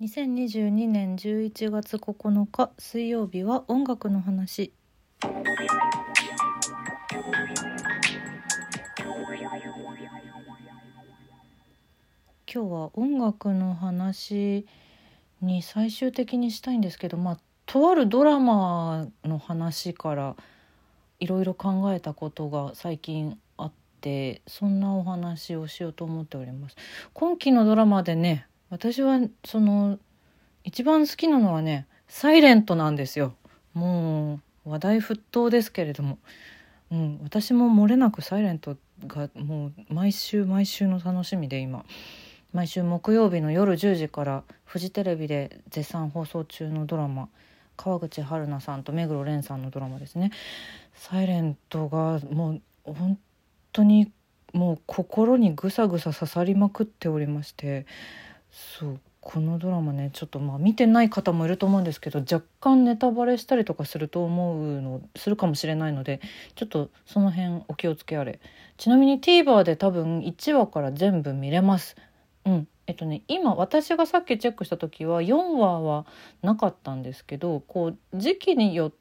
2022年11月9日水曜日は音楽の話今日は音楽の話に最終的にしたいんですけどまあとあるドラマの話からいろいろ考えたことが最近あってそんなお話をしようと思っております。今期のドラマでね私はその一番好きなのはね「サイレントなんですよ。もう話題沸騰ですけれども、うん、私も漏れなく「サイレントがもう毎週毎週の楽しみで今。毎週木曜日の夜10時からフジテレビで絶賛放送中のドラマ川口春奈さんと目黒蓮さんのドラマですね「サイレントがもう本当にもう心にぐさぐさ刺さりまくっておりまして。そうこのドラマねちょっとまあ見てない方もいると思うんですけど若干ネタバレしたりとかすると思うのするかもしれないのでちょっとその辺お気をつけあれ。ちなみに TVer で多分1話から全部見れます。うん。えっとね今私がさっきチェックした時は4話はなかったんですけどこう時期によっ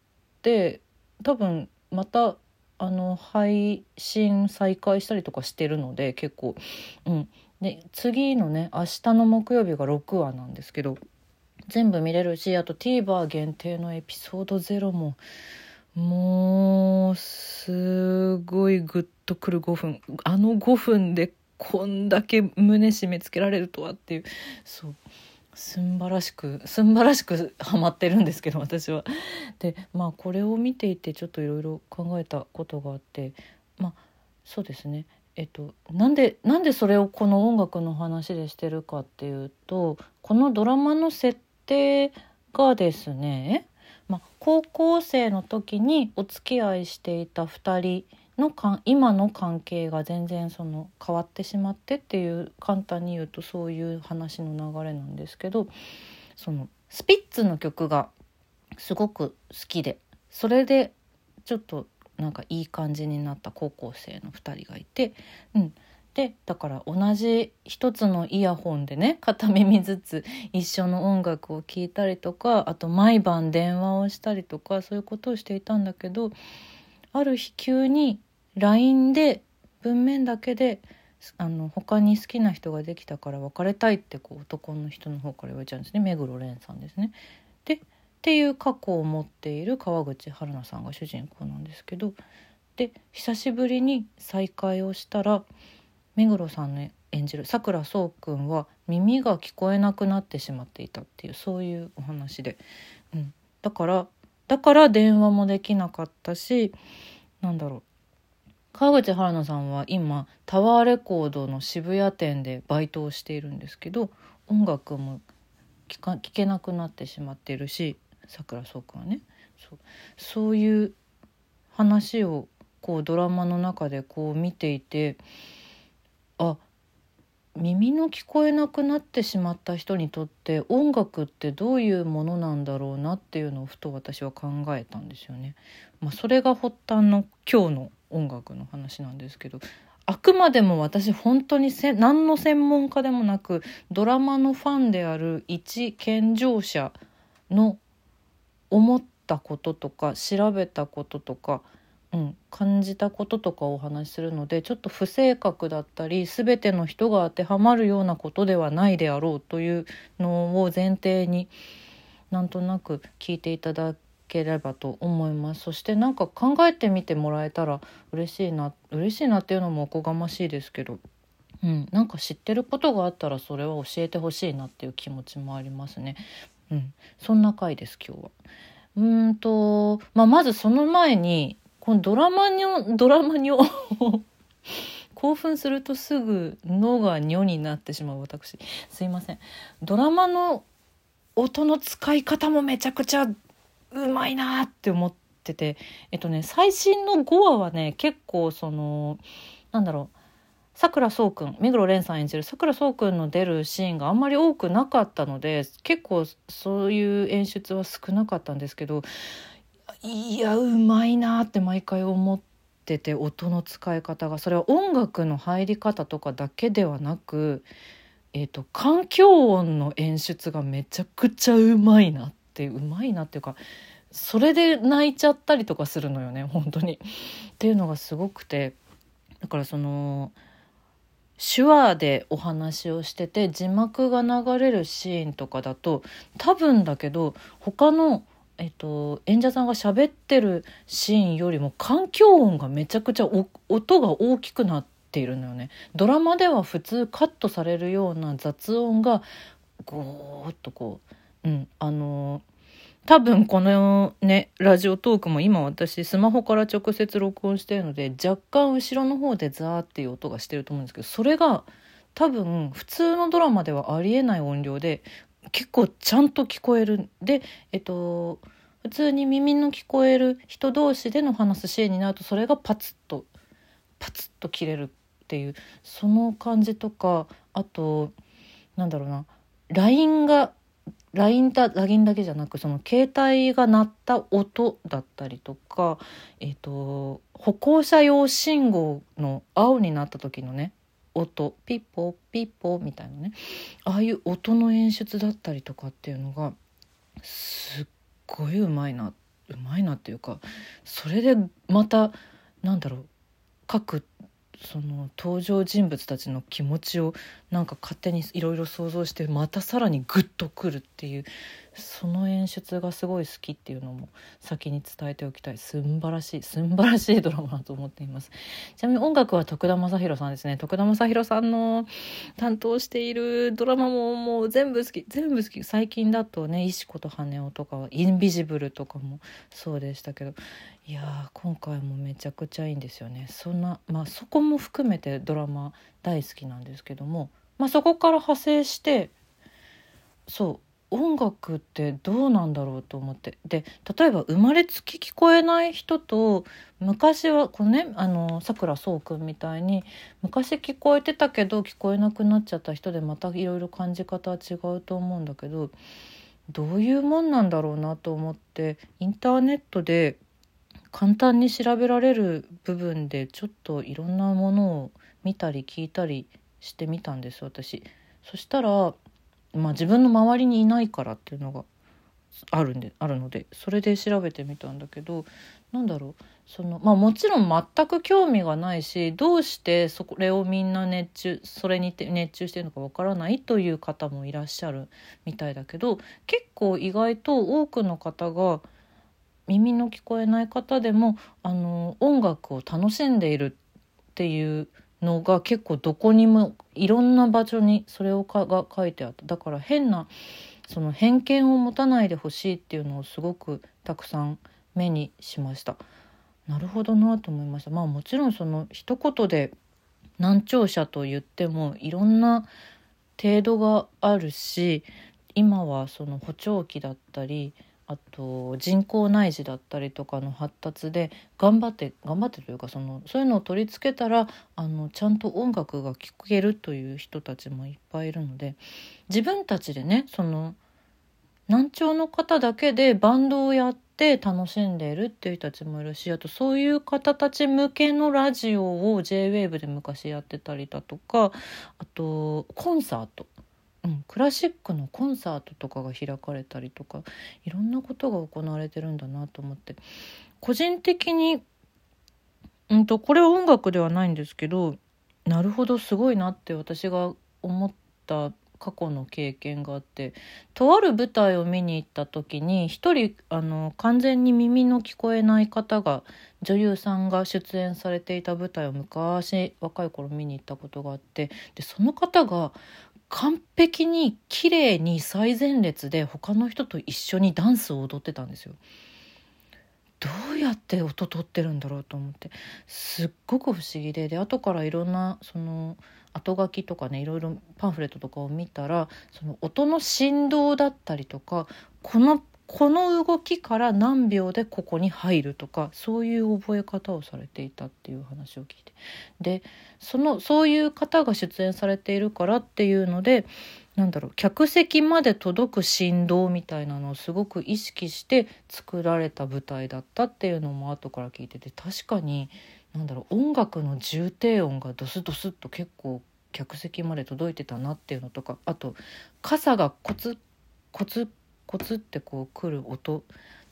て多分またあの配信再開したりとかしてるので結構うん。で次のね明日の木曜日が6話なんですけど全部見れるしあと TVer 限定のエピソード0ももうすごいグッとくる5分あの5分でこんだけ胸締め付けられるとはっていうそうすんばらしくすんばらしくハマってるんですけど私は。でまあこれを見ていてちょっといろいろ考えたことがあってまあそうですねえっと、なんでなんでそれをこの音楽の話でしてるかっていうとこのドラマの設定がですね、まあ、高校生の時にお付き合いしていた2人のか今の関係が全然その変わってしまってっていう簡単に言うとそういう話の流れなんですけどそのスピッツの曲がすごく好きでそれでちょっとなんかいい感じになった高校生の2人がいて、うん、でだから同じ一つのイヤホンでね片耳ずつ一緒の音楽を聴いたりとかあと毎晩電話をしたりとかそういうことをしていたんだけどある日急に LINE で文面だけであの他に好きな人ができたから別れたいってこう男の人の方から言われちゃうんですね目黒蓮さんですね。でっていう過去を持っている川口春奈さんが主人公なんですけどで久しぶりに再会をしたら目黒さんの演じるさくらそうくんは耳が聞こえなくなってしまっていたっていうそういうお話で、うん、だからだから電話もできなかったしなんだろう。川口春奈さんは今タワーレコードの渋谷店でバイトをしているんですけど音楽も聴けなくなってしまっているしさくらそうくんはねそうそういう話をこうドラマの中でこう見ていてあ耳の聞こえなくなってしまった人にとって音楽ってどういうものなんだろうなっていうのをふと私は考えたんですよね。まあ、それが発端の今日の音楽の話なんですけどあくまでも私本当にせ何の専門家でもなくドラマのファンである一健常者の思ったこととか調べたこととか、うん、感じたこととかをお話しするのでちょっと不正確だったり全ての人が当てはまるようなことではないであろうというのを前提になんとなく聞いていただければと思いますそしてなんか考えてみてもらえたら嬉しいな嬉しいなっていうのもおこがましいですけど。うん、なんか知ってることがあったらそれは教えてほしいなっていう気持ちもありますね。うん、そんな回です今日は。うんと、まあ、まずその前にこのドラマにょドラマにょ 興奮するとすぐ「の」が「にょ」になってしまう私。すいません。ドラマの音の使い方もめちゃくちゃうまいなって思ってて。えっとね最新の5話はね結構そのなんだろうさくらそうくん目黒蓮さん演じるさくらそうくんの出るシーンがあんまり多くなかったので結構そういう演出は少なかったんですけどいやうまいなって毎回思ってて音の使い方がそれは音楽の入り方とかだけではなくえーと、環境音の演出がめちゃくちゃうまいなってうまいなっていうかそれで泣いちゃったりとかするのよね本当に。っていうのがすごくてだからその手話でお話をしてて字幕が流れるシーンとかだと多分だけど他の、えっと、演者さんが喋ってるシーンよりも環境音がめちゃくちゃ音が大きくなっているのよね。ドラマでは普通カットされるような雑音がゴーッとこう、うん、あのー多分このねラジオトークも今私スマホから直接録音してるので若干後ろの方でザーっていう音がしてると思うんですけどそれが多分普通のドラマではありえない音量で結構ちゃんと聞こえる。でえっと普通に耳の聞こえる人同士での話すシーンになるとそれがパツッとパツッと切れるっていうその感じとかあとなんだろうな LINE が LINE だ LINE だけじゃなくその携帯が鳴った音だったりとか、えーと、歩行者用信号の青になった時のね音ピッポピッポみたいなねああいう音の演出だったりとかっていうのがすっごいうまいなうまいなっていうかそれでまたなんだろう各その登場人物たちの気持ちをなんか勝手にいろいろ想像してまたさらにグッとくるっていうその演出がすごい好きっていうのも先に伝えておきたい。すんばらしいすんばらしいドラマだと思っています。ちなみに音楽は徳田正宏さんですね。徳田正宏さんの担当しているドラマももう全部好き全部好き。最近だとね「石子と羽男」とか「インビジブル」とかもそうでしたけど。いや今回もめちゃくちゃいいんですよね。そんなまあそこも含めてドラマ大好きなんですけども、まあ、そこから派生してそう。音楽ってどうなんだろうと思ってで例えば生まれつき聞こえない人と昔はこうねあのさくらそうくんみたいに昔聞こえてたけど聞こえなくなっちゃった人でまたいろいろ感じ方は違うと思うんだけどどういうもんなんだろうなと思ってインターネットで簡単に調べられる部分でちょっといろんなものを見たり聞いたりしてみたんです私。そしたらまあ、自分の周りにいないからっていうのがあるんであるのでそれで調べてみたんだけどなんだろうそのまあもちろん全く興味がないしどうしてそれをみんな熱中それに熱中してるのかわからないという方もいらっしゃるみたいだけど結構意外と多くの方が耳の聞こえない方でもあの音楽を楽しんでいるっていうのが結構どこにもいろんな場所にそれをかが書いてあっただから変なその偏見を持たないでほしいっていうのをすごくたくさん目にしました。なるほどなと思いました。まあもちろんその一言で難聴者と言ってもいろんな程度があるし今はその補聴器だったりあと人工内耳だったりとかの発達で頑張って頑張ってというかそのそういうのを取り付けたらあのちゃんと音楽が聴けるという人たちもいっぱいいるので自分たちでねその難聴の方だけでバンドをやって楽しんでいるっていう人たちもいるしあとそういう方たち向けのラジオを JWAVE で昔やってたりだとかあとコンサート。うん、クラシックのコンサートとかが開かれたりとかいろんなことが行われてるんだなと思って。個人的に、うんと、これは音楽ではないんですけどなるほどすごいなって私が思った過去の経験があってとある舞台を見に行った時に一人あの完全に耳の聞こえない方が女優さんが出演されていた舞台を昔若い頃見に行ったことがあってでその方が完璧に綺麗に最前列で他の人と一緒にダンスを踊ってたんですよ。どうやって音取ってるんだろうと思ってすっごく不思議でで後からいろんなその後書きとかねいろいろパンフレットとかを見たらその音の振動だったりとかこのこの動きから何秒でここに入るとかそういう覚え方をされていたっていう話を聞いて。でそのそういう方が出演されているからっていうのでなんだろう客席まで届く振動みたいなのをすごく意識して作られた舞台だったっていうのも後から聞いてて確かになんだろう音楽の重低音がドスドスっと結構客席まで届いてたなっていうのとかあと傘がコツコツコツってこう来る音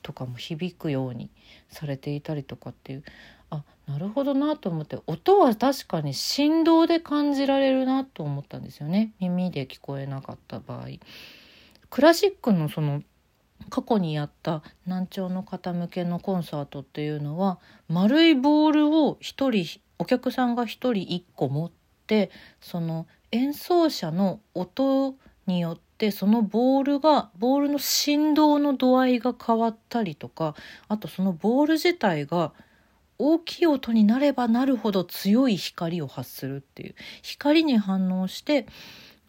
とかも響くようにされていたりとかっていうあなるほどなと思って音は確かに振動で感じられるなと思ったんですよね耳で聞こえなかった場合。クラシックのその過去にやった難聴の方向けのコンサートっていうのは丸いボールを1人お客さんが1人1個持ってその演奏者の音によってそのボールがボールの振動の度合いが変わったりとかあとそのボール自体が大きい音になればなるほど強い光を発するっていう光に反応して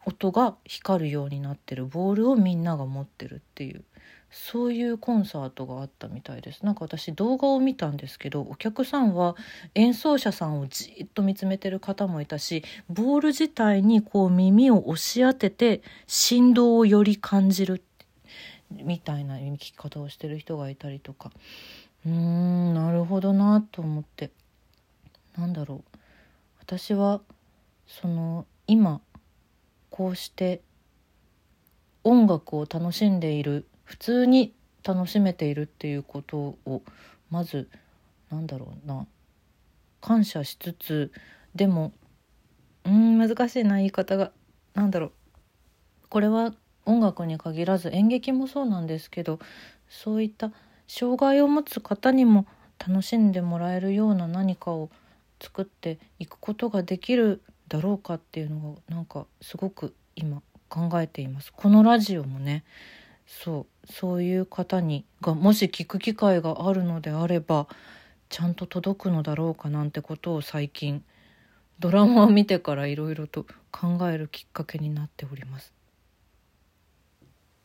音が光るようになってるボールをみんなが持ってるっていう。そういうコンサートがあったみたいです。なんか私動画を見たんですけどお客さんは演奏者さんをじっと見つめてる方もいたしボール自体にこう耳を押し当てて振動をより感じるみたいな聞き方をしてる人がいたりとか。うーんなるほどなと思って。なんだろう。私はその今こうして音楽を楽しんでいる普通に楽しめているっていうことをまずなんだろうな感謝しつつでもうん難しいな言い方がなんだろうこれは音楽に限らず演劇もそうなんですけどそういった障害を持つ方にも楽しんでもらえるような何かを作っていくことができるだろうかっていうのがなんかすごく今考えています。このラジオもねそうそういう方にがもし聞く機会があるのであればちゃんと届くのだろうかなんてことを最近ドラマを見てからいろいろと考えるきっかけになっております。